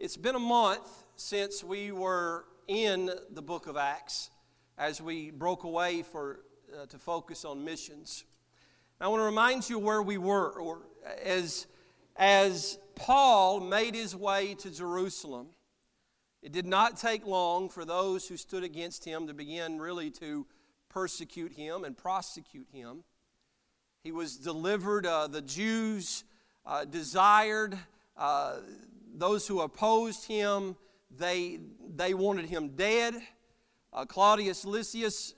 It's been a month since we were in the book of Acts as we broke away for, uh, to focus on missions. I want to remind you where we were, or as, as Paul made his way to Jerusalem. It did not take long for those who stood against him to begin really to persecute him and prosecute him. He was delivered, uh, the Jews uh, desired uh, those who opposed him, they, they wanted him dead. Uh, Claudius Lysias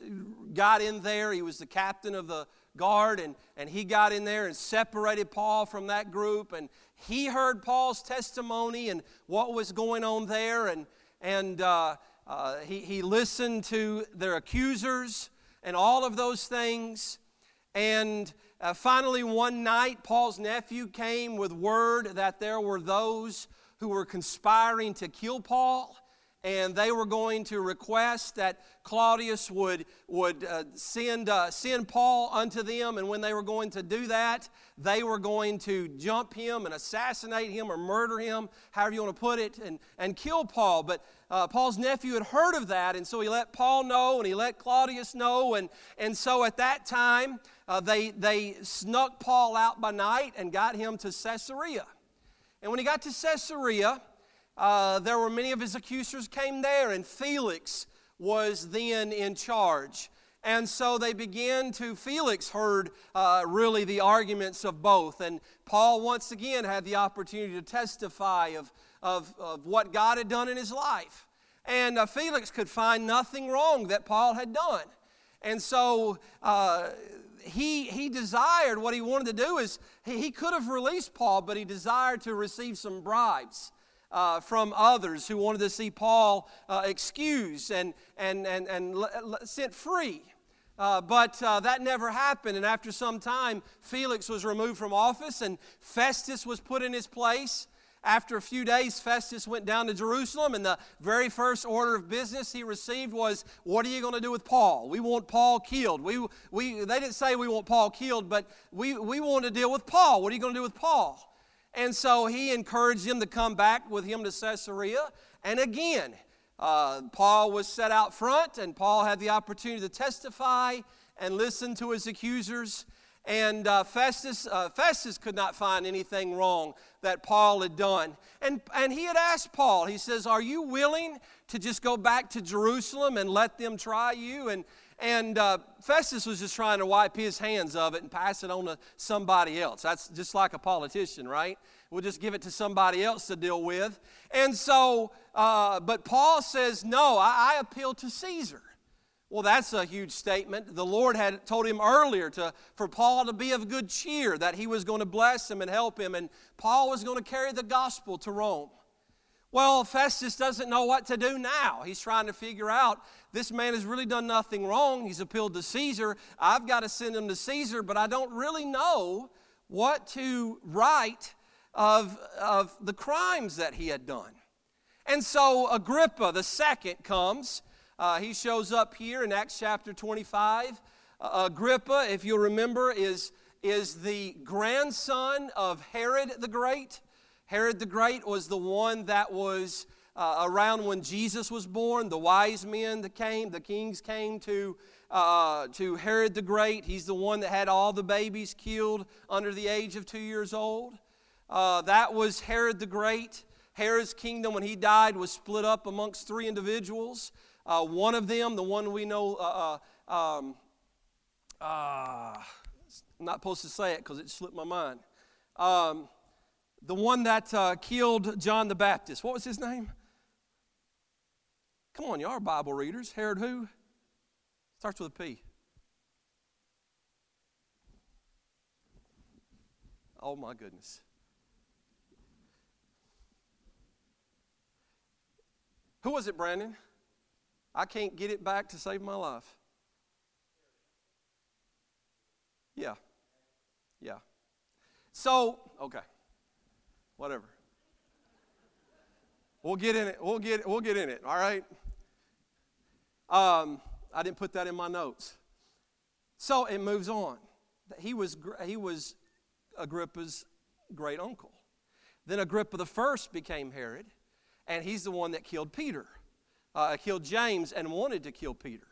got in there. He was the captain of the guard, and, and he got in there and separated Paul from that group. And he heard Paul's testimony and what was going on there, and, and uh, uh, he, he listened to their accusers and all of those things. And uh, finally, one night, Paul's nephew came with word that there were those who were conspiring to kill Paul, and they were going to request that Claudius would, would uh, send, uh, send Paul unto them. And when they were going to do that, they were going to jump him and assassinate him or murder him, however you want to put it, and, and kill Paul. But uh, Paul's nephew had heard of that, and so he let Paul know and he let Claudius know. And, and so at that time, uh, they, they snuck Paul out by night and got him to Caesarea. And when he got to Caesarea, uh, there were many of his accusers came there, and Felix was then in charge. And so they began to, Felix heard uh, really the arguments of both. And Paul once again had the opportunity to testify of, of, of what God had done in his life. And uh, Felix could find nothing wrong that Paul had done. And so uh, he, he desired, what he wanted to do is, he, he could have released Paul, but he desired to receive some bribes. Uh, from others who wanted to see Paul uh, excused and, and, and, and l- l- sent free. Uh, but uh, that never happened, and after some time, Felix was removed from office and Festus was put in his place. After a few days, Festus went down to Jerusalem, and the very first order of business he received was, What are you going to do with Paul? We want Paul killed. We, we, they didn't say we want Paul killed, but we, we want to deal with Paul. What are you going to do with Paul? And so he encouraged him to come back with him to Caesarea. And again, uh, Paul was set out front, and Paul had the opportunity to testify and listen to his accusers. And uh, Festus, uh, Festus could not find anything wrong that Paul had done. And, and he had asked Paul, he says, Are you willing to just go back to Jerusalem and let them try you? And, and uh, Festus was just trying to wipe his hands of it and pass it on to somebody else. That's just like a politician, right? We'll just give it to somebody else to deal with. And so, uh, but Paul says, No, I, I appeal to Caesar. Well, that's a huge statement. The Lord had told him earlier to, for Paul to be of good cheer, that he was going to bless him and help him, and Paul was going to carry the gospel to Rome. Well, Festus doesn't know what to do now. He's trying to figure out this man has really done nothing wrong. He's appealed to Caesar. I've got to send him to Caesar, but I don't really know what to write of, of the crimes that he had done. And so Agrippa the second comes uh, he shows up here in Acts chapter 25. Uh, Agrippa, if you'll remember, is, is the grandson of Herod the Great. Herod the Great was the one that was uh, around when Jesus was born. The wise men that came, the kings came to, uh, to Herod the Great. He's the one that had all the babies killed under the age of two years old. Uh, that was Herod the Great. Herod's kingdom, when he died, was split up amongst three individuals. Uh, one of them, the one we know, uh, uh, um, uh, I'm not supposed to say it because it slipped my mind. Um, the one that uh, killed John the Baptist. What was his name? Come on, you are Bible readers. Herod who? Starts with a P. Oh my goodness. Who was it, Brandon? I can't get it back to save my life. Yeah. Yeah. So, okay. Whatever. We'll get in it. We'll get we'll get in it. All right. Um, I didn't put that in my notes. So it moves on. He was he was Agrippa's great uncle. Then Agrippa the first became Herod. and he's the one that killed Peter, uh, killed James, and wanted to kill Peter.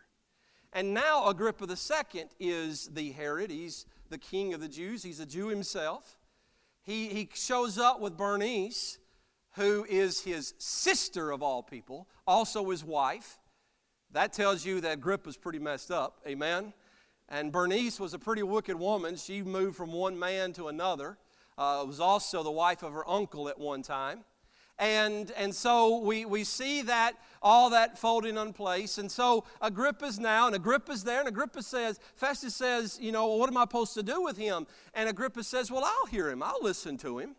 And now Agrippa II is the Herod. He's the king of the Jews. He's a Jew himself. He, he shows up with Bernice, who is his sister of all people, also his wife. That tells you that Agrippa's pretty messed up. Amen. And Bernice was a pretty wicked woman. She moved from one man to another. Uh, was also the wife of her uncle at one time. And, and so we, we see that all that folding in place. And so Agrippa's now, and Agrippa's there, and Agrippa says, Festus says, you know, what am I supposed to do with him? And Agrippa says, well, I'll hear him, I'll listen to him.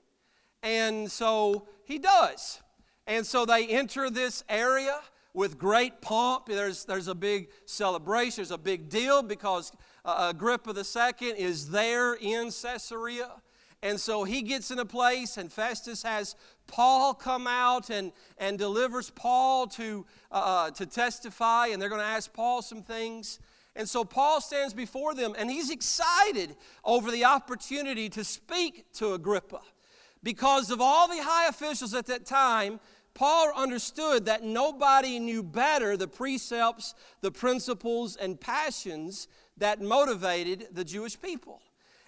And so he does. And so they enter this area with great pomp. There's, there's a big celebration, there's a big deal because uh, Agrippa II is there in Caesarea. And so he gets in a place, and Festus has Paul come out and, and delivers Paul to, uh, uh to testify, and they're going to ask Paul some things. And so Paul stands before them, and he's excited over the opportunity to speak to Agrippa. Because of all the high officials at that time, Paul understood that nobody knew better the precepts, the principles, and passions that motivated the Jewish people.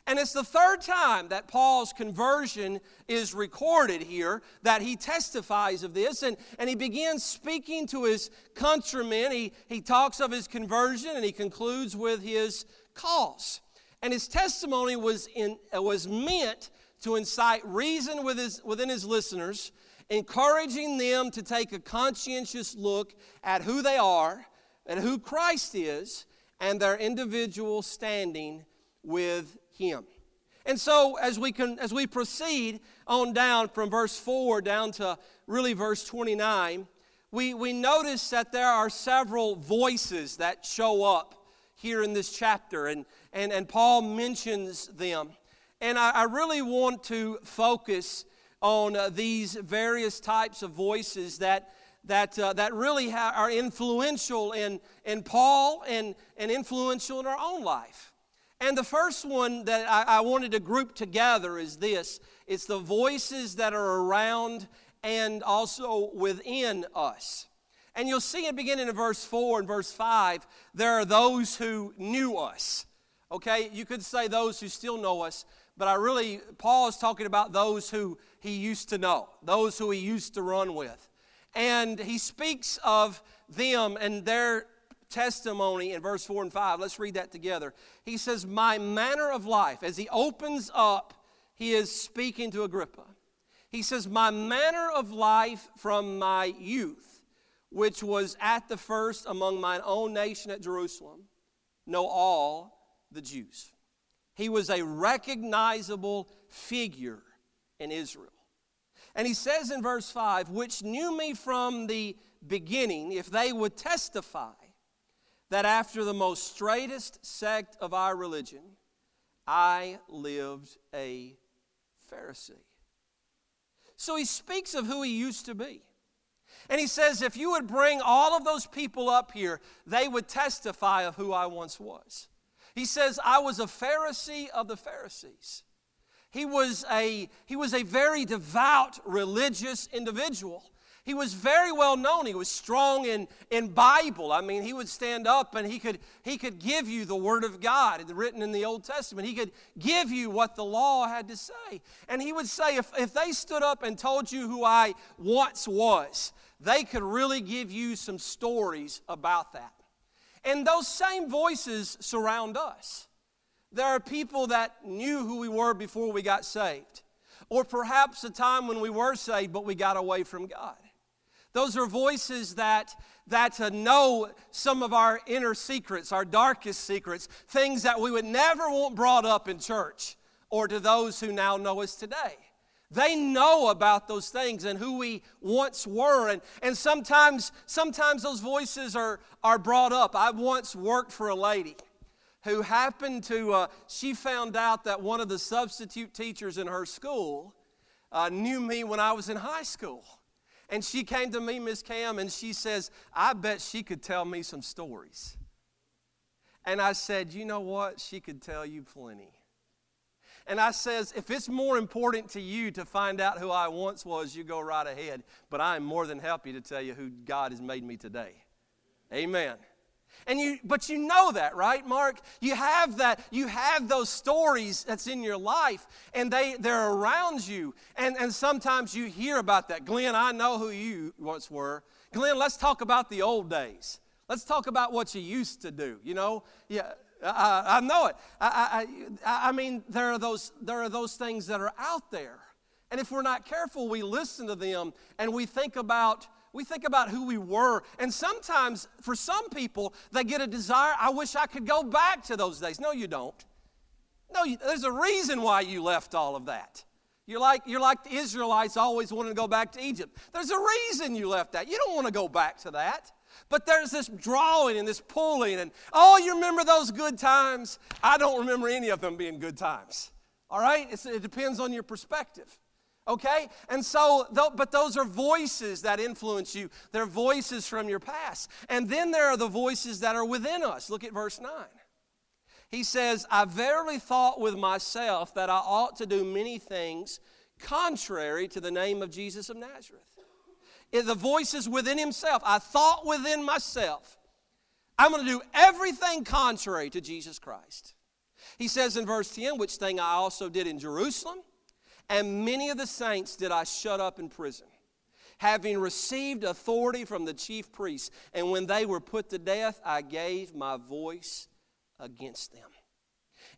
And it's the third time that Paul's conversion is recorded here, that he testifies of this. And, and he begins speaking to his countrymen. He, he talks of his conversion and he concludes with his cause. And his testimony was, in, uh, was meant to incite reason with his, within his listeners, encouraging them to take a conscientious look at who they are and who Christ is and their individual standing with him. And so as we can as we proceed on down from verse 4 down to really verse 29, we, we notice that there are several voices that show up here in this chapter, and, and, and Paul mentions them. And I, I really want to focus on uh, these various types of voices that, that, uh, that really ha- are influential in, in Paul and, and influential in our own life. And the first one that I, I wanted to group together is this it's the voices that are around and also within us. And you'll see it beginning in verse 4 and verse 5, there are those who knew us. Okay, you could say those who still know us, but I really, Paul is talking about those who he used to know, those who he used to run with. And he speaks of them and their testimony in verse 4 and 5. Let's read that together. He says, My manner of life, as he opens up, he is speaking to Agrippa. He says, My manner of life from my youth, which was at the first among mine own nation at Jerusalem, know all the Jews. He was a recognizable figure in Israel. And he says in verse 5, which knew me from the beginning, if they would testify that after the most straightest sect of our religion, I lived a Pharisee. So he speaks of who he used to be. And he says, if you would bring all of those people up here, they would testify of who I once was. He says, I was a Pharisee of the Pharisees. He was a, he was a very devout religious individual. He was very well known. He was strong in, in Bible. I mean, he would stand up and he could, he could give you the Word of God written in the Old Testament. He could give you what the law had to say. And he would say, if, if they stood up and told you who I once was, they could really give you some stories about that. And those same voices surround us. There are people that knew who we were before we got saved, or perhaps a time when we were saved but we got away from God. Those are voices that, that uh, know some of our inner secrets, our darkest secrets, things that we would never want brought up in church or to those who now know us today. They know about those things and who we once were. And, and sometimes, sometimes those voices are, are brought up. I once worked for a lady who happened to, uh, she found out that one of the substitute teachers in her school uh, knew me when I was in high school. And she came to me, Miss Cam, and she says, I bet she could tell me some stories. And I said, You know what? She could tell you plenty. And I says, if it's more important to you to find out who I once was, you go right ahead. But I am more than happy to tell you who God has made me today. Amen. And you, but you know that, right, Mark? You have that, you have those stories that's in your life, and they, they're around you. And, and sometimes you hear about that. Glenn, I know who you once were. Glenn, let's talk about the old days. Let's talk about what you used to do. You know, yeah, I, I know it. I, I, I mean, there are, those, there are those things that are out there. And if we're not careful, we listen to them and we think about we think about who we were. And sometimes, for some people, they get a desire, I wish I could go back to those days. No, you don't. No, you, there's a reason why you left all of that. You're like, you're like the Israelites always wanted to go back to Egypt. There's a reason you left that. You don't want to go back to that. But there's this drawing and this pulling, and oh, you remember those good times? I don't remember any of them being good times. All right? It's, it depends on your perspective. Okay? And so, but those are voices that influence you. They're voices from your past. And then there are the voices that are within us. Look at verse 9. He says, I verily thought with myself that I ought to do many things contrary to the name of Jesus of Nazareth. The voices within himself. I thought within myself, I'm going to do everything contrary to Jesus Christ. He says in verse 10, which thing I also did in Jerusalem and many of the saints did I shut up in prison, having received authority from the chief priests. And when they were put to death, I gave my voice against them.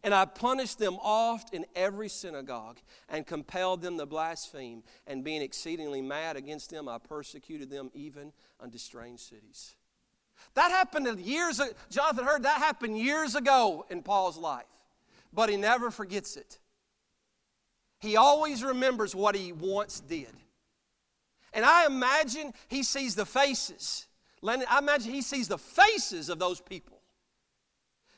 And I punished them oft in every synagogue and compelled them to blaspheme. And being exceedingly mad against them, I persecuted them even unto strange cities. That happened years ago. Jonathan heard that happened years ago in Paul's life, but he never forgets it. He always remembers what he once did. And I imagine he sees the faces. I imagine he sees the faces of those people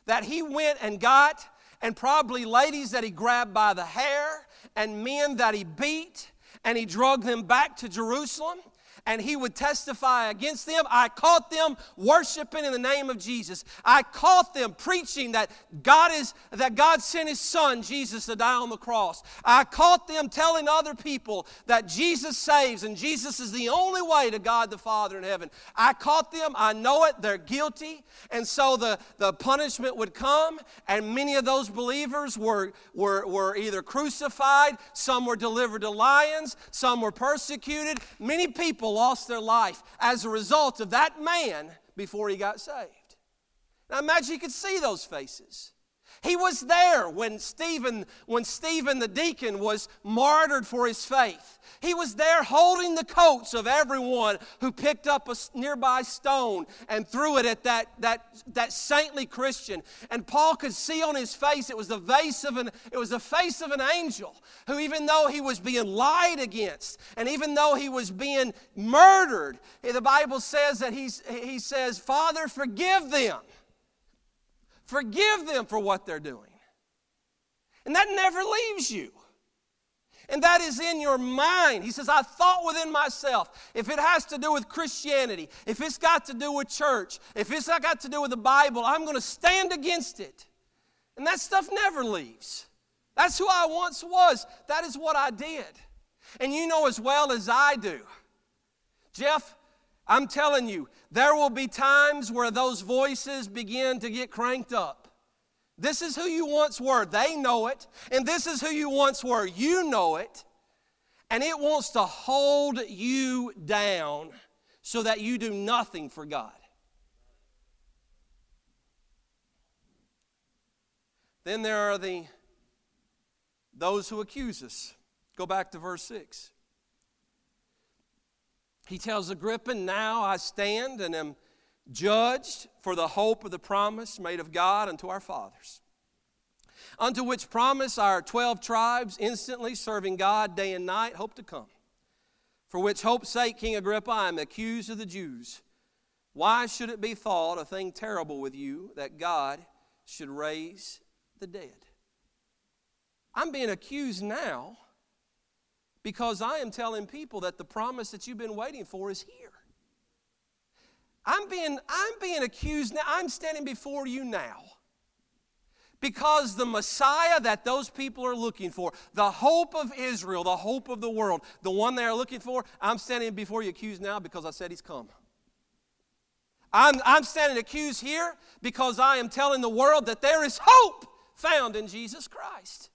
that he went and got, and probably ladies that he grabbed by the hair, and men that he beat, and he drug them back to Jerusalem and he would testify against them. I caught them worshiping in the name of Jesus. I caught them preaching that God is that God sent his son Jesus to die on the cross. I caught them telling other people that Jesus saves and Jesus is the only way to God the Father in heaven. I caught them, I know it, they're guilty, and so the, the punishment would come, and many of those believers were, were, were either crucified, some were delivered to lions, some were persecuted. Many people lost their life as a result of that man before he got saved. Now imagine you could see those faces. He was there when Stephen, when Stephen the deacon was martyred for his faith. He was there holding the coats of everyone who picked up a nearby stone and threw it at that, that, that saintly Christian. And Paul could see on his face it was the face of an it was the face of an angel who, even though he was being lied against, and even though he was being murdered, eh, the Bible says that he's, he says, Father, forgive them Forgive them for what they're doing. And that never leaves you. And that is in your mind. He says, I thought within myself, if it has to do with Christianity, if it's got to do with church, if it's got to do with the Bible, I'm going to stand against it. And that stuff never leaves. That's who I once was. That is what I did. And you know as well as I do, Jeff, I'm telling you, there will be times where those voices begin to get cranked up. This is who you once were. They know it. And this is who you once were. You know it. And it wants to hold you down so that you do nothing for God. Then there are the those who accuse us. Go back to verse 6. He tells Agrippa, Now I stand and am judged for the hope of the promise made of God unto our fathers. Unto which promise our 12 tribes, instantly serving God day and night, hope to come. For which hope's sake, King Agrippa, I am accused of the Jews. Why should it be thought a thing terrible with you that God should raise the dead? I'm being accused now because I am telling people that the promise that you've been waiting for is here. I'm being, I'm being accused now. I'm standing before you now Because the Messiah that those people are looking for, the hope of Israel, the hope of the world, the one they are looking for, I'm standing before you accused now because I said he's come. I'm, I'm standing accused here because I am telling the world that there is hope found in Jesus Christ.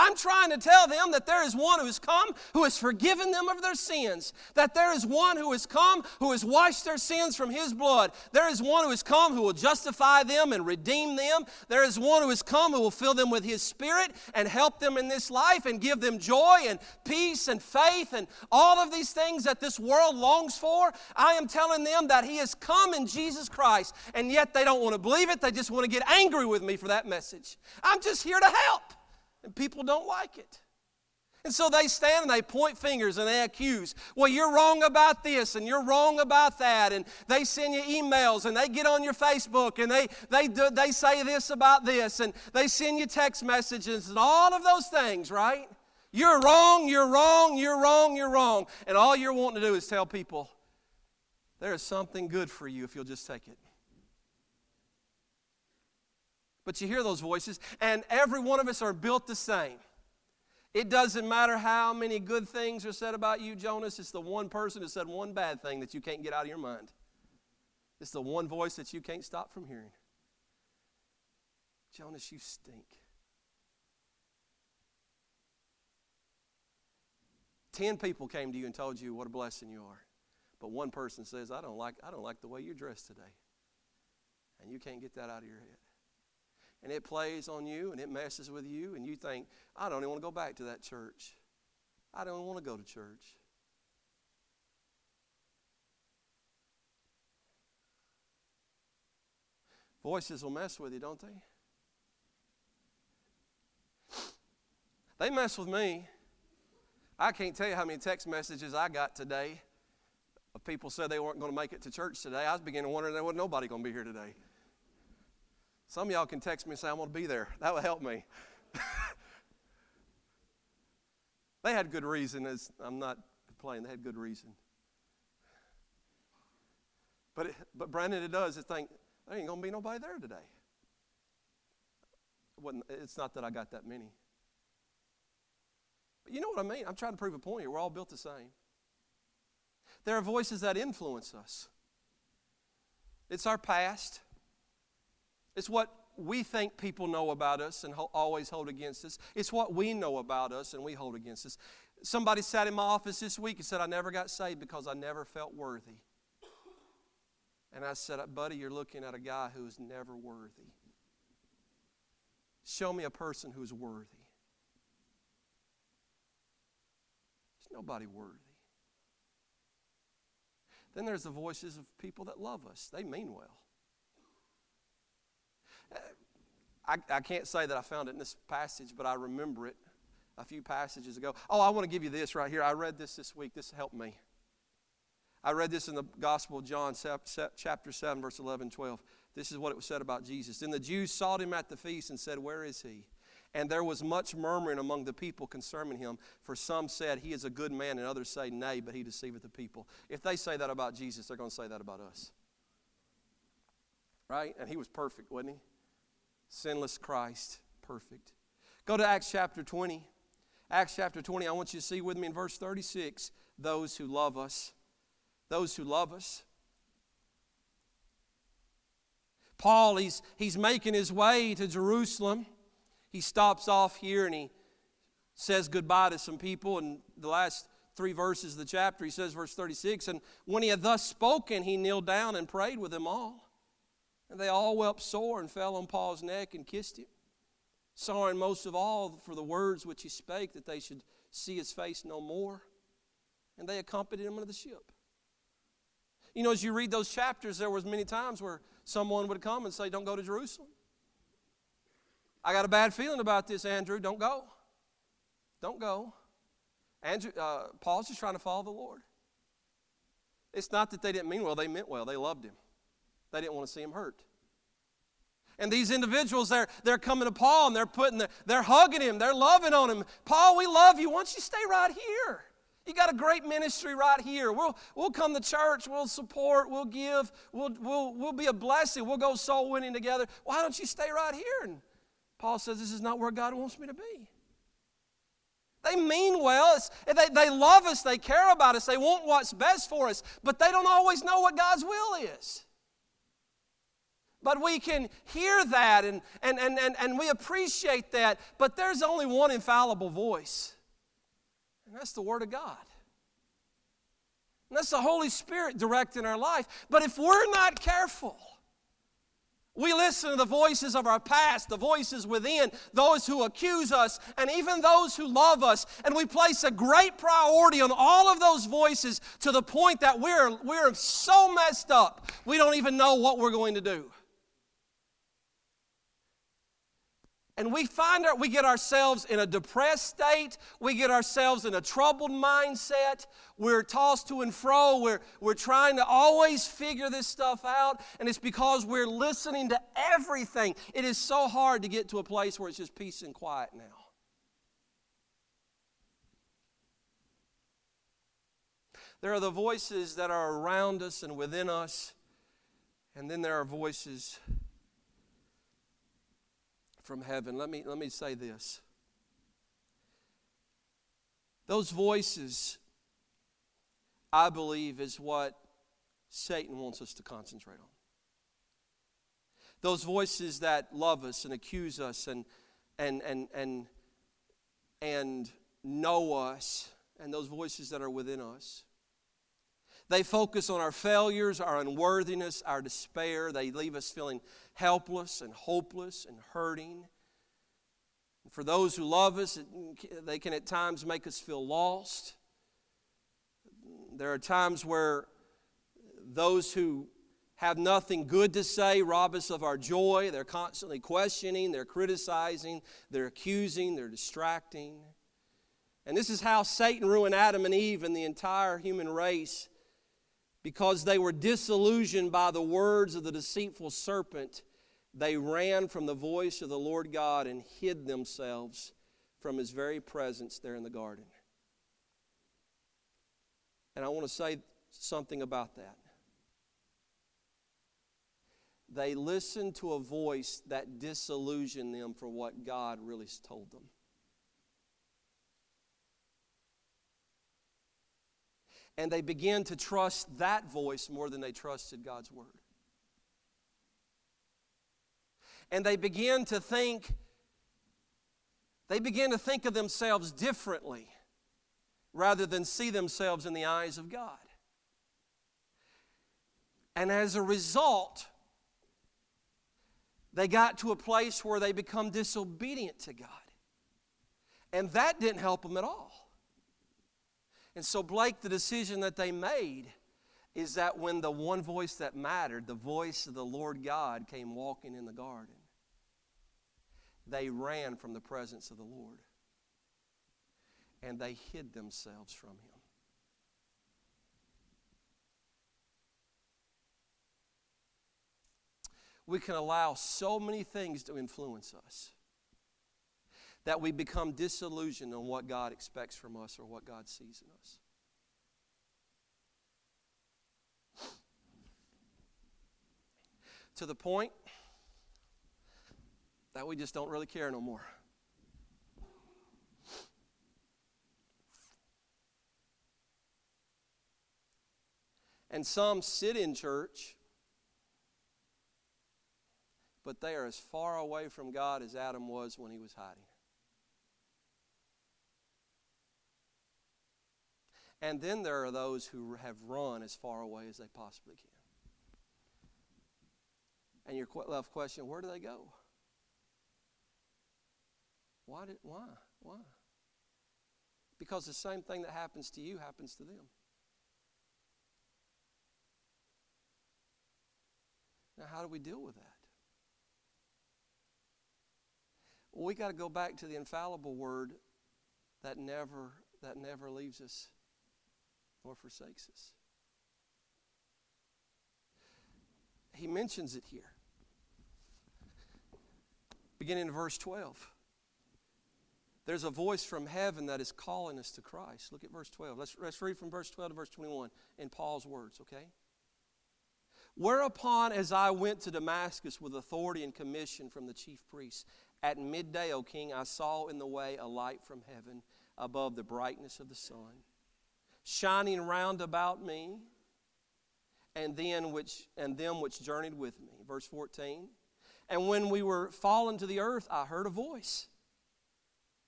I'm trying to tell them that there is one who has come who has forgiven them of their sins, that there is one who has come who has washed their sins from his blood. There is one who has come who will justify them and redeem them. There is one who has come who will fill them with his spirit and help them in this life and give them joy and peace and faith and all of these things that this world longs for. I am telling them that he has come in Jesus Christ, and yet they don't want to believe it. They just want to get angry with me for that message. I'm just here to help. And people don't like it. And so they stand and they point fingers and they accuse. Well, you're wrong about this and you're wrong about that. And they send you emails and they get on your Facebook and they, they, do, they say this about this and they send you text messages and all of those things, right? You're wrong, you're wrong, you're wrong, you're wrong. And all you're wanting to do is tell people there is something good for you if you'll just take it. But you hear those voices, and every one of us are built the same. It doesn't matter how many good things are said about you, Jonas. It's the one person who said one bad thing that you can't get out of your mind. It's the one voice that you can't stop from hearing. Jonas, you stink. Ten people came to you and told you what a blessing you are. But one person says, I don't like, I don't like the way you're dressed today. And you can't get that out of your head and it plays on you and it messes with you, and you think, I don't even want to go back to that church. I don't want to go to church. Voices will mess with you, don't they? They mess with me. I can't tell you how many text messages I got today of people said they weren't going to make it to church today. I was beginning to wonder there wasn't nobody going to be here today. Some of y'all can text me and say, I want to be there. That would help me. they had good reason. As I'm not complaining, they had good reason. But, it, but Brandon, it does. It think there ain't gonna be nobody there today. It it's not that I got that many. But you know what I mean? I'm trying to prove a point here. We're all built the same. There are voices that influence us. It's our past. It's what we think people know about us and ho- always hold against us. It's what we know about us and we hold against us. Somebody sat in my office this week and said, I never got saved because I never felt worthy. And I said, Buddy, you're looking at a guy who is never worthy. Show me a person who's worthy. There's nobody worthy. Then there's the voices of people that love us, they mean well. I, I can't say that I found it in this passage, but I remember it a few passages ago. Oh, I want to give you this right here. I read this this week. This helped me. I read this in the Gospel of John, chapter 7, verse 11, 12. This is what it was said about Jesus. Then the Jews sought him at the feast and said, Where is he? And there was much murmuring among the people concerning him, for some said, He is a good man, and others say, Nay, but he deceiveth the people. If they say that about Jesus, they're going to say that about us. Right? And he was perfect, wasn't he? Sinless Christ, perfect. Go to Acts chapter 20. Acts chapter 20, I want you to see with me in verse 36 those who love us. Those who love us. Paul, he's, he's making his way to Jerusalem. He stops off here and he says goodbye to some people. And the last three verses of the chapter, he says, verse 36 And when he had thus spoken, he kneeled down and prayed with them all. And they all wept sore and fell on Paul's neck and kissed him, sorrowing most of all for the words which he spake, that they should see his face no more. And they accompanied him into the ship. You know, as you read those chapters, there was many times where someone would come and say, Don't go to Jerusalem. I got a bad feeling about this, Andrew. Don't go. Don't go. Andrew, uh, Paul's just trying to follow the Lord. It's not that they didn't mean well, they meant well. They loved him. They didn't want to see him hurt. And these individuals, they're, they're coming to Paul and they're putting, the, they're hugging him, they're loving on him. Paul, we love you. Why don't you stay right here? You got a great ministry right here. We'll, we'll come to church, we'll support, we'll give, we'll, we'll, we'll be a blessing, we'll go soul winning together. Why don't you stay right here? And Paul says, This is not where God wants me to be. They mean well. they, they love us. They care about us. They want what's best for us. But they don't always know what God's will is. But we can hear that and, and, and, and, and we appreciate that. But there's only one infallible voice, and that's the Word of God. And that's the Holy Spirit directing our life. But if we're not careful, we listen to the voices of our past, the voices within, those who accuse us, and even those who love us. And we place a great priority on all of those voices to the point that we're, we're so messed up, we don't even know what we're going to do. And we find our, we get ourselves in a depressed state. We get ourselves in a troubled mindset. We're tossed to and fro. We're, we're trying to always figure this stuff out. And it's because we're listening to everything. It is so hard to get to a place where it's just peace and quiet now. There are the voices that are around us and within us. And then there are voices from heaven. Let me, let me say this. Those voices, I believe, is what Satan wants us to concentrate on. Those voices that love us and accuse us and, and, and, and, and know us, and those voices that are within us. They focus on our failures, our unworthiness, our despair. They leave us feeling helpless and hopeless and hurting. For those who love us, they can at times make us feel lost. There are times where those who have nothing good to say rob us of our joy. They're constantly questioning, they're criticizing, they're accusing, they're distracting. And this is how Satan ruined Adam and Eve and the entire human race because they were disillusioned by the words of the deceitful serpent, they ran from the voice of the Lord God and hid themselves from his very presence there in the garden. And I want to say something about that. They listened to a voice that disillusioned them for what God really told them. And they began to trust that voice more than they trusted God's word. And they began to think, they began to think of themselves differently rather than see themselves in the eyes of God. And as a result, they got to a place where they become disobedient to God. And that didn't help them at all. And so, Blake, the decision that they made is that when the one voice that mattered, the voice of the Lord God, came walking in the garden, they ran from the presence of the Lord and they hid themselves from Him. We can allow so many things to influence us that we become disillusioned on what God expects from us or what God sees in us. To the point that we just don't really care no more. And some sit in church, but they are as far away from God as Adam was when he was hiding. And then there are those who have run as far away as they possibly can. And your left question, where do they go? Why did why? Why? Because the same thing that happens to you happens to them. Now, how do we deal with that? Well, we got to go back to the infallible word that never that never leaves us nor forsakes us. He mentions it here. Beginning in verse 12. There's a voice from heaven that is calling us to Christ. Look at verse 12. Let's, let's read from verse 12 to verse 21 in Paul's words, okay? Whereupon, as I went to Damascus with authority and commission from the chief priests, At midday, O king, I saw in the way a light from heaven above the brightness of the sun, shining round about me and then which and them which journeyed with me. Verse 14. And when we were fallen to the earth, I heard a voice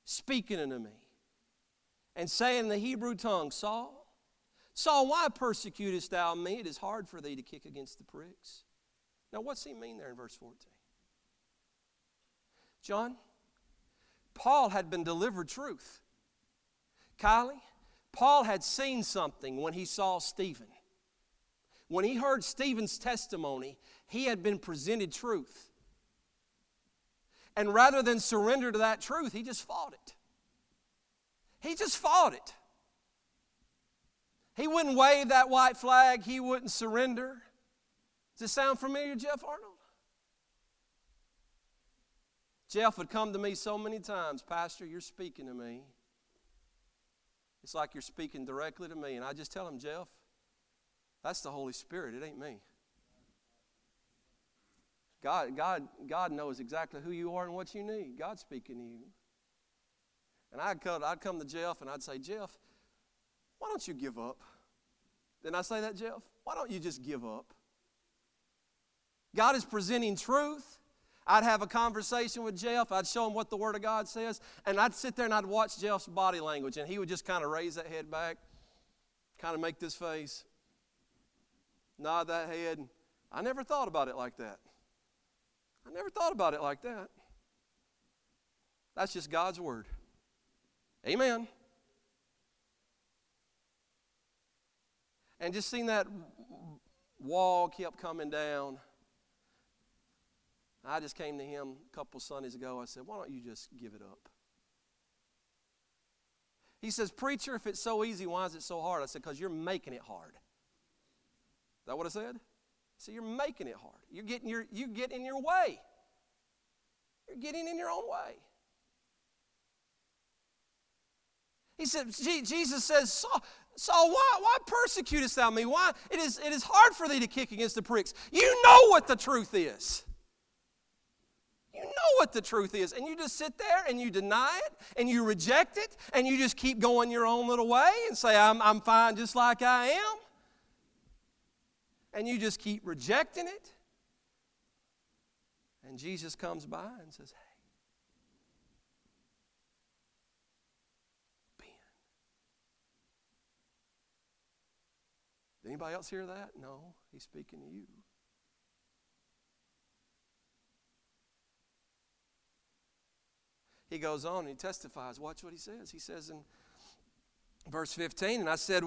speaking unto me and saying in the Hebrew tongue, Saul, Saul, why persecutest thou me? It is hard for thee to kick against the pricks. Now, what's he mean there in verse 14? John, Paul had been delivered truth. Kylie, Paul had seen something when he saw Stephen. When he heard Stephen's testimony, he had been presented truth. And rather than surrender to that truth, he just fought it. He just fought it. He wouldn't wave that white flag, he wouldn't surrender. Does this sound familiar, Jeff Arnold? Jeff would come to me so many times, Pastor, you're speaking to me. It's like you're speaking directly to me. And I just tell him, Jeff, that's the Holy Spirit. It ain't me. God, God, God knows exactly who you are and what you need. God's speaking to you. And I'd come, I'd come to Jeff and I'd say, Jeff, why don't you give up? Didn't I say that, Jeff? Why don't you just give up? God is presenting truth. I'd have a conversation with Jeff. I'd show him what the Word of God says. And I'd sit there and I'd watch Jeff's body language. And he would just kind of raise that head back, kind of make this face, nod that head. I never thought about it like that. I never thought about it like that. That's just God's word. Amen. And just seeing that wall kept coming down. I just came to him a couple Sundays ago. I said, Why don't you just give it up? He says, Preacher, if it's so easy, why is it so hard? I said, Because you're making it hard. Is that what I said? So you're making it hard. You're getting your, you get in your way. You're getting in your own way. He said, Jesus says, Saul, Saul why, why persecutest thou me? Why? It is, it is hard for thee to kick against the pricks. You know what the truth is. Know what the truth is. And you just sit there and you deny it and you reject it and you just keep going your own little way and say, I'm, I'm fine just like I am and you just keep rejecting it. And Jesus comes by and says, Hey, anybody else hear that? No, he's speaking to you. He goes on and he testifies. Watch what he says. He says in verse 15, And I said,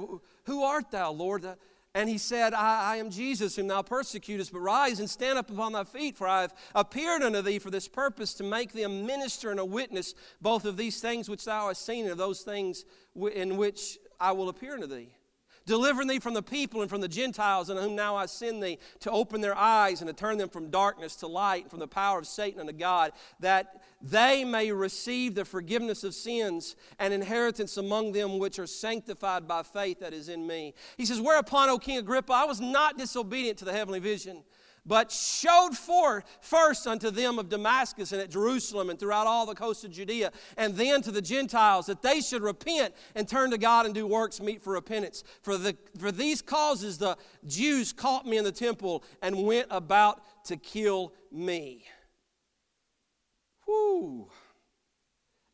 Who art thou, Lord? Uh, and he said, I, I, am Jesus whom thou persecutest, but rise and stand up upon thy feet, for I have appeared unto thee for this purpose, to make thee a minister and a witness both of these things which thou hast seen and of those things in which I will appear unto thee delivering thee from the people and from the Gentiles, in whom now I send thee, to open their eyes and to turn them from darkness to light, and from the power of Satan unto God, that they may receive the forgiveness of sins and inheritance among them which are sanctified by faith that is in me. He says, Whereupon, O King Agrippa, I was not disobedient to the heavenly vision but showed forth first unto them of Damascus and at Jerusalem and throughout all the coast of Judea, and then to the Gentiles, that they should repent and turn to God and do works meet for repentance. For, the, for these causes the Jews caught me in the temple and went about to kill me. Whew.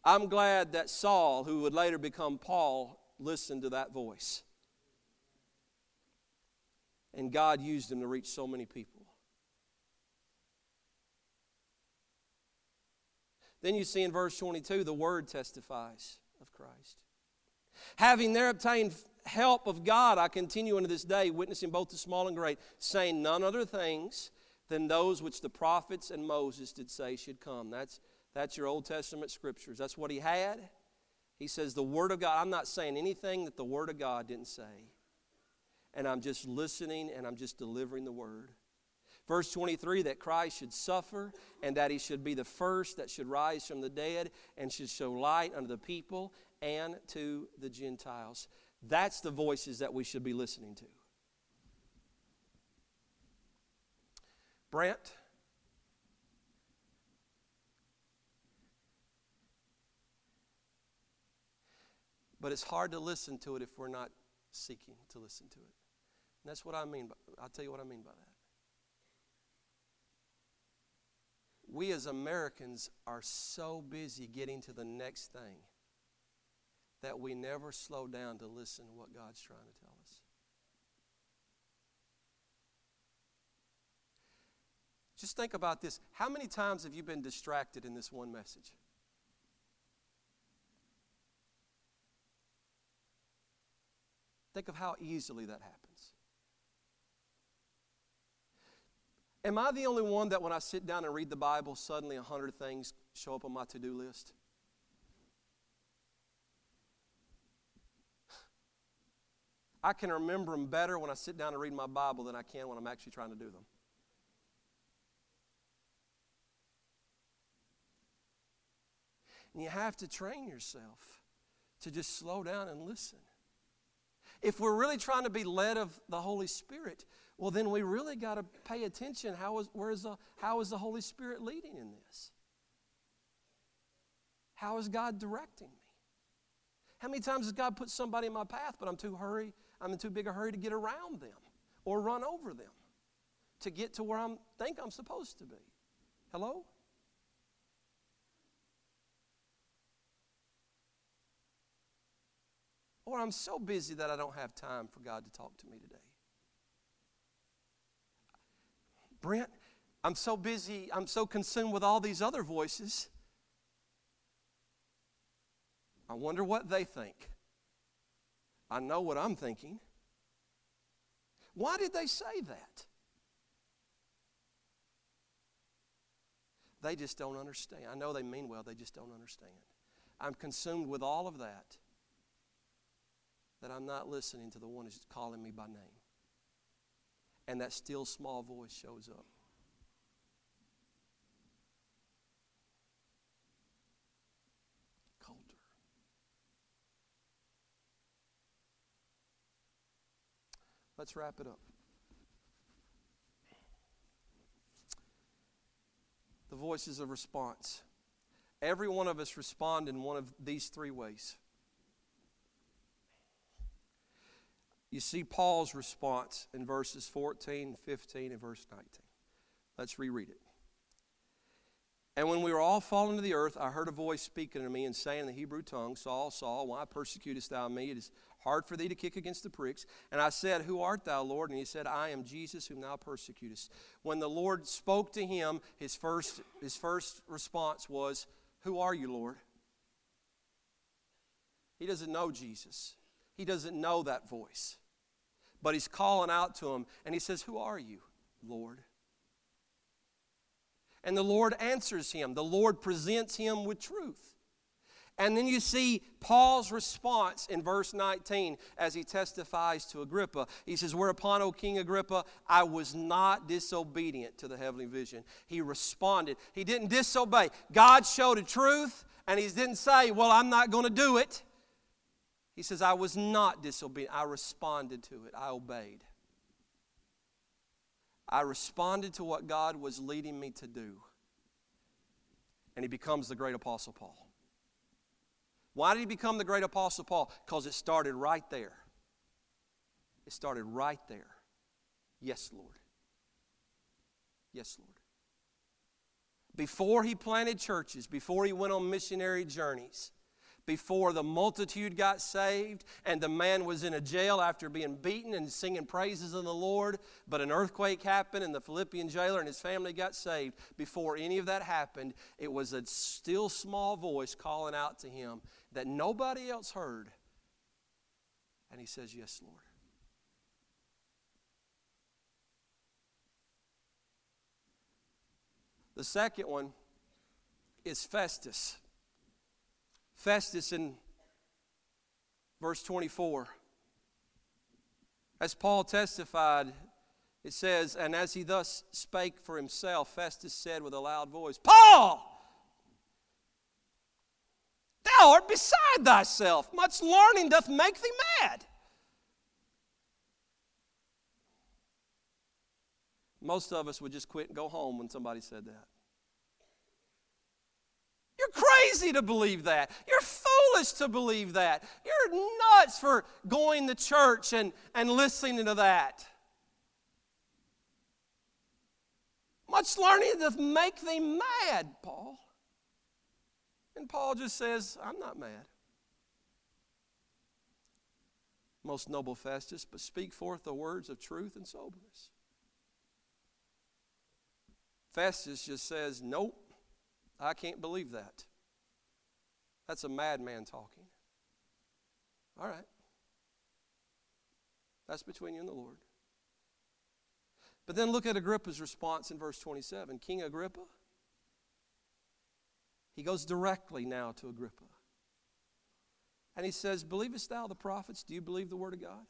I'm glad that Saul, who would later become Paul, listened to that voice. And God used him to reach so many people. Then you see in verse 22, the word testifies of Christ. Having there obtained help of God, I continue unto this day, witnessing both the small and great, saying none other things than those which the prophets and Moses did say should come. That's, that's your Old Testament scriptures. That's what he had. He says, The Word of God, I'm not saying anything that the Word of God didn't say. And I'm just listening and I'm just delivering the Word. Verse 23 that Christ should suffer and that he should be the first that should rise from the dead and should show light unto the people and to the Gentiles. That's the voices that we should be listening to. Brent, but it's hard to listen to it if we're not seeking to listen to it. And that's what I mean. By, I'll tell you what I mean by that. We as Americans are so busy getting to the next thing that we never slow down to listen to what God's trying to tell us. Just think about this. How many times have you been distracted in this one message? Think of how easily that happens. Am I the only one that when I sit down and read the Bible, suddenly a hundred things show up on my to do list? I can remember them better when I sit down and read my Bible than I can when I'm actually trying to do them. And you have to train yourself to just slow down and listen. If we're really trying to be led of the Holy Spirit, well, then we really got to pay attention. How is, where is the, how is the Holy Spirit leading in this? How is God directing me? How many times has God put somebody in my path, but I'm too hurry, I'm in too big a hurry to get around them or run over them to get to where I think I'm supposed to be? Hello? Or I'm so busy that I don't have time for God to talk to me today. Brent, I'm so busy, I'm so consumed with all these other voices. I wonder what they think. I know what I'm thinking. Why did they say that? They just don't understand. I know they mean well, they just don't understand. I'm consumed with all of that that I'm not listening to the one who's calling me by name. And that still small voice shows up. Colder. Let's wrap it up. The voices of response. Every one of us respond in one of these three ways. You see Paul's response in verses 14, 15, and verse 19. Let's reread it. And when we were all fallen to the earth, I heard a voice speaking to me and saying in the Hebrew tongue, Saul, Saul, why persecutest thou me? It is hard for thee to kick against the pricks. And I said, Who art thou, Lord? And he said, I am Jesus whom thou persecutest. When the Lord spoke to him, his first, his first response was, Who are you, Lord? He doesn't know Jesus. He doesn't know that voice but he's calling out to him and he says, Who are you, Lord? And the Lord answers him. The Lord presents him with truth. And then you see Paul's response in verse 19 as he testifies to Agrippa. He says, Whereupon, O King Agrippa, I was not disobedient to the heavenly vision. He responded. He didn't disobey. God showed a truth, and he didn't say, Well, I'm not going to do it. He says, I was not disobedient. I responded to it, I obeyed. I responded to what God was leading me to do. And he becomes the great Apostle Paul. Why did he become the great Apostle Paul? Because it started right there. It started right there. Yes, Lord. Yes, Lord. Before he planted churches, before he went on missionary journeys, before the multitude got saved and the man was in a jail after being beaten and singing praises of the Lord. But an earthquake happened and the Philippian jailer and his family got saved. Before any of that happened, it was a still small voice calling out to him that nobody else heard. And he says, Yes, Lord. The second one is Festus. Festus in verse 24. As Paul testified, it says, And as he thus spake for himself, Festus said with a loud voice, Paul, thou art beside thyself. Much learning doth make thee mad. Most of us would just quit and go home when somebody said that. Crazy to believe that. You're foolish to believe that. You're nuts for going to church and, and listening to that. Much learning doth make thee mad, Paul. And Paul just says, I'm not mad. Most noble Festus, but speak forth the words of truth and soberness. Festus just says, Nope, I can't believe that. That's a madman talking. All right. That's between you and the Lord. But then look at Agrippa's response in verse 27. King Agrippa, he goes directly now to Agrippa. And he says, Believest thou the prophets? Do you believe the word of God?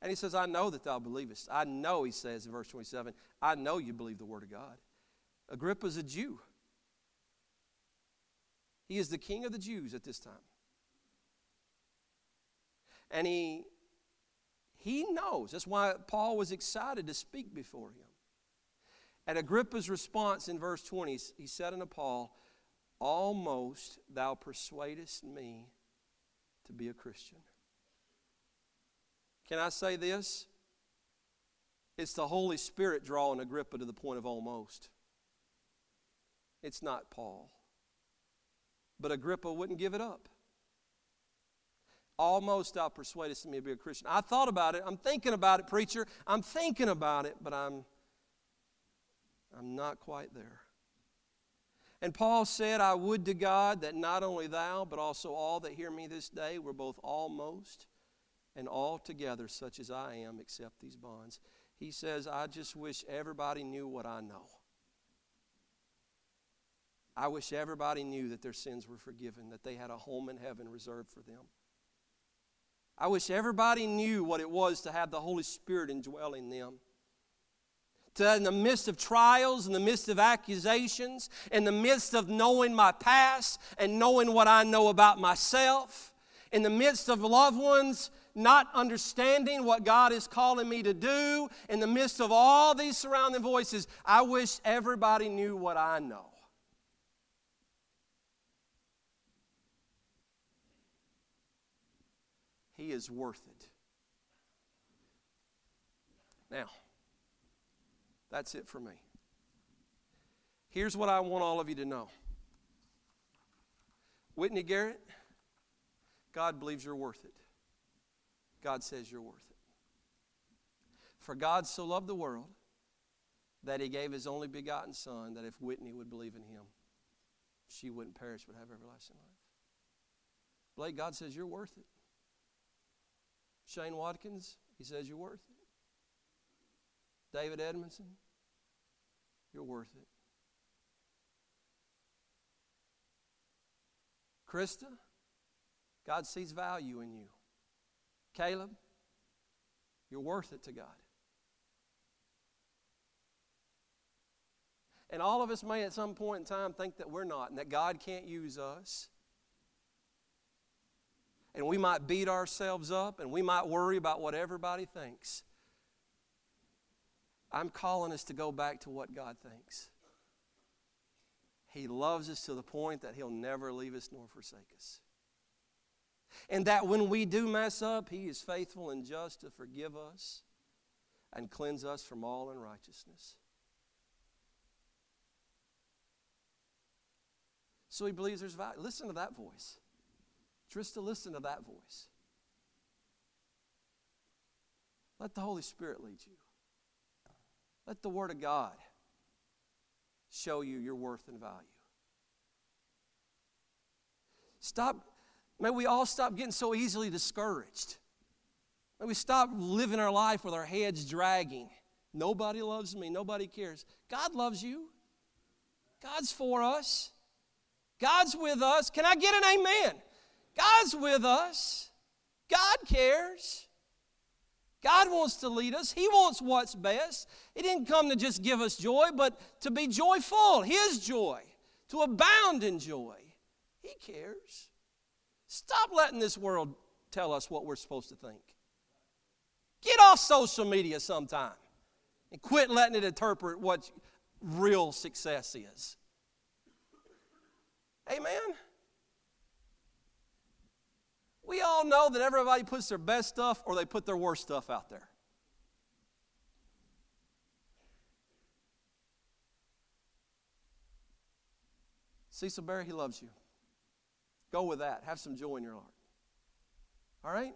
And he says, I know that thou believest. I know, he says in verse 27, I know you believe the word of God. Agrippa's a Jew. He is the king of the Jews at this time. And he, he knows. That's why Paul was excited to speak before him. At Agrippa's response in verse 20, he said unto Paul, Almost thou persuadest me to be a Christian. Can I say this? It's the Holy Spirit drawing Agrippa to the point of almost. It's not Paul. But Agrippa wouldn't give it up. Almost thou persuadest me to be a Christian. I thought about it. I'm thinking about it, preacher. I'm thinking about it, but I'm I'm not quite there. And Paul said, I would to God that not only thou, but also all that hear me this day were both almost and altogether such as I am, except these bonds. He says, I just wish everybody knew what I know. I wish everybody knew that their sins were forgiven, that they had a home in heaven reserved for them. I wish everybody knew what it was to have the Holy Spirit indwelling them. To, in the midst of trials, in the midst of accusations, in the midst of knowing my past and knowing what I know about myself, in the midst of loved ones not understanding what God is calling me to do, in the midst of all these surrounding voices, I wish everybody knew what I know. He is worth it. Now, that's it for me. Here's what I want all of you to know Whitney Garrett, God believes you're worth it. God says you're worth it. For God so loved the world that he gave his only begotten Son, that if Whitney would believe in him, she wouldn't perish but have everlasting life. Blake, God says you're worth it. Shane Watkins, he says you're worth it. David Edmondson, you're worth it. Krista, God sees value in you. Caleb, you're worth it to God. And all of us may at some point in time think that we're not and that God can't use us and we might beat ourselves up and we might worry about what everybody thinks. I'm calling us to go back to what God thinks. He loves us to the point that He'll never leave us nor forsake us. And that when we do mess up, He is faithful and just to forgive us and cleanse us from all unrighteousness. So He believes there's value. Listen to that voice. Just to listen to that voice. Let the Holy Spirit lead you. Let the Word of God show you your worth and value. Stop, may we all stop getting so easily discouraged. May we stop living our life with our heads dragging. Nobody loves me, nobody cares. God loves you. God's for us. God's with us. Can I get an amen? God's with us. God cares. God wants to lead us. He wants what's best. He didn't come to just give us joy, but to be joyful, His joy, to abound in joy. He cares. Stop letting this world tell us what we're supposed to think. Get off social media sometime and quit letting it interpret what real success is. Amen. We all know that everybody puts their best stuff or they put their worst stuff out there. Cecil Berry, he loves you. Go with that. Have some joy in your heart. All right?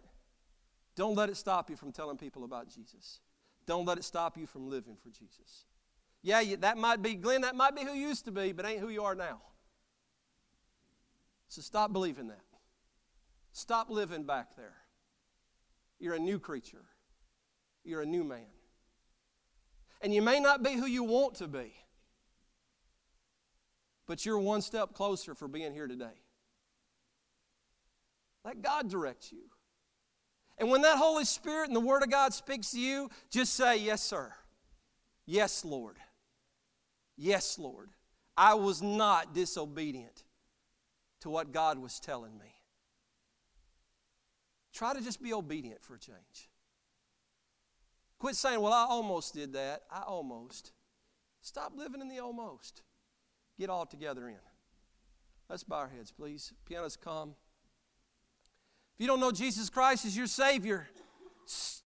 Don't let it stop you from telling people about Jesus. Don't let it stop you from living for Jesus. Yeah, that might be, Glenn, that might be who you used to be, but ain't who you are now. So stop believing that. Stop living back there. You're a new creature, you're a new man. And you may not be who you want to be, but you're one step closer for being here today. Let God direct you. And when that Holy Spirit and the Word of God speaks to you, just say, Yes, sir. Yes, Lord. Yes, Lord. I was not disobedient to what God was telling me. Try to just be obedient for a change. Quit saying, Well, I almost did that. I almost. Stop living in the almost. Get all together in. Let's bow our heads, please. Pianos come. If you don't know Jesus Christ as your Savior,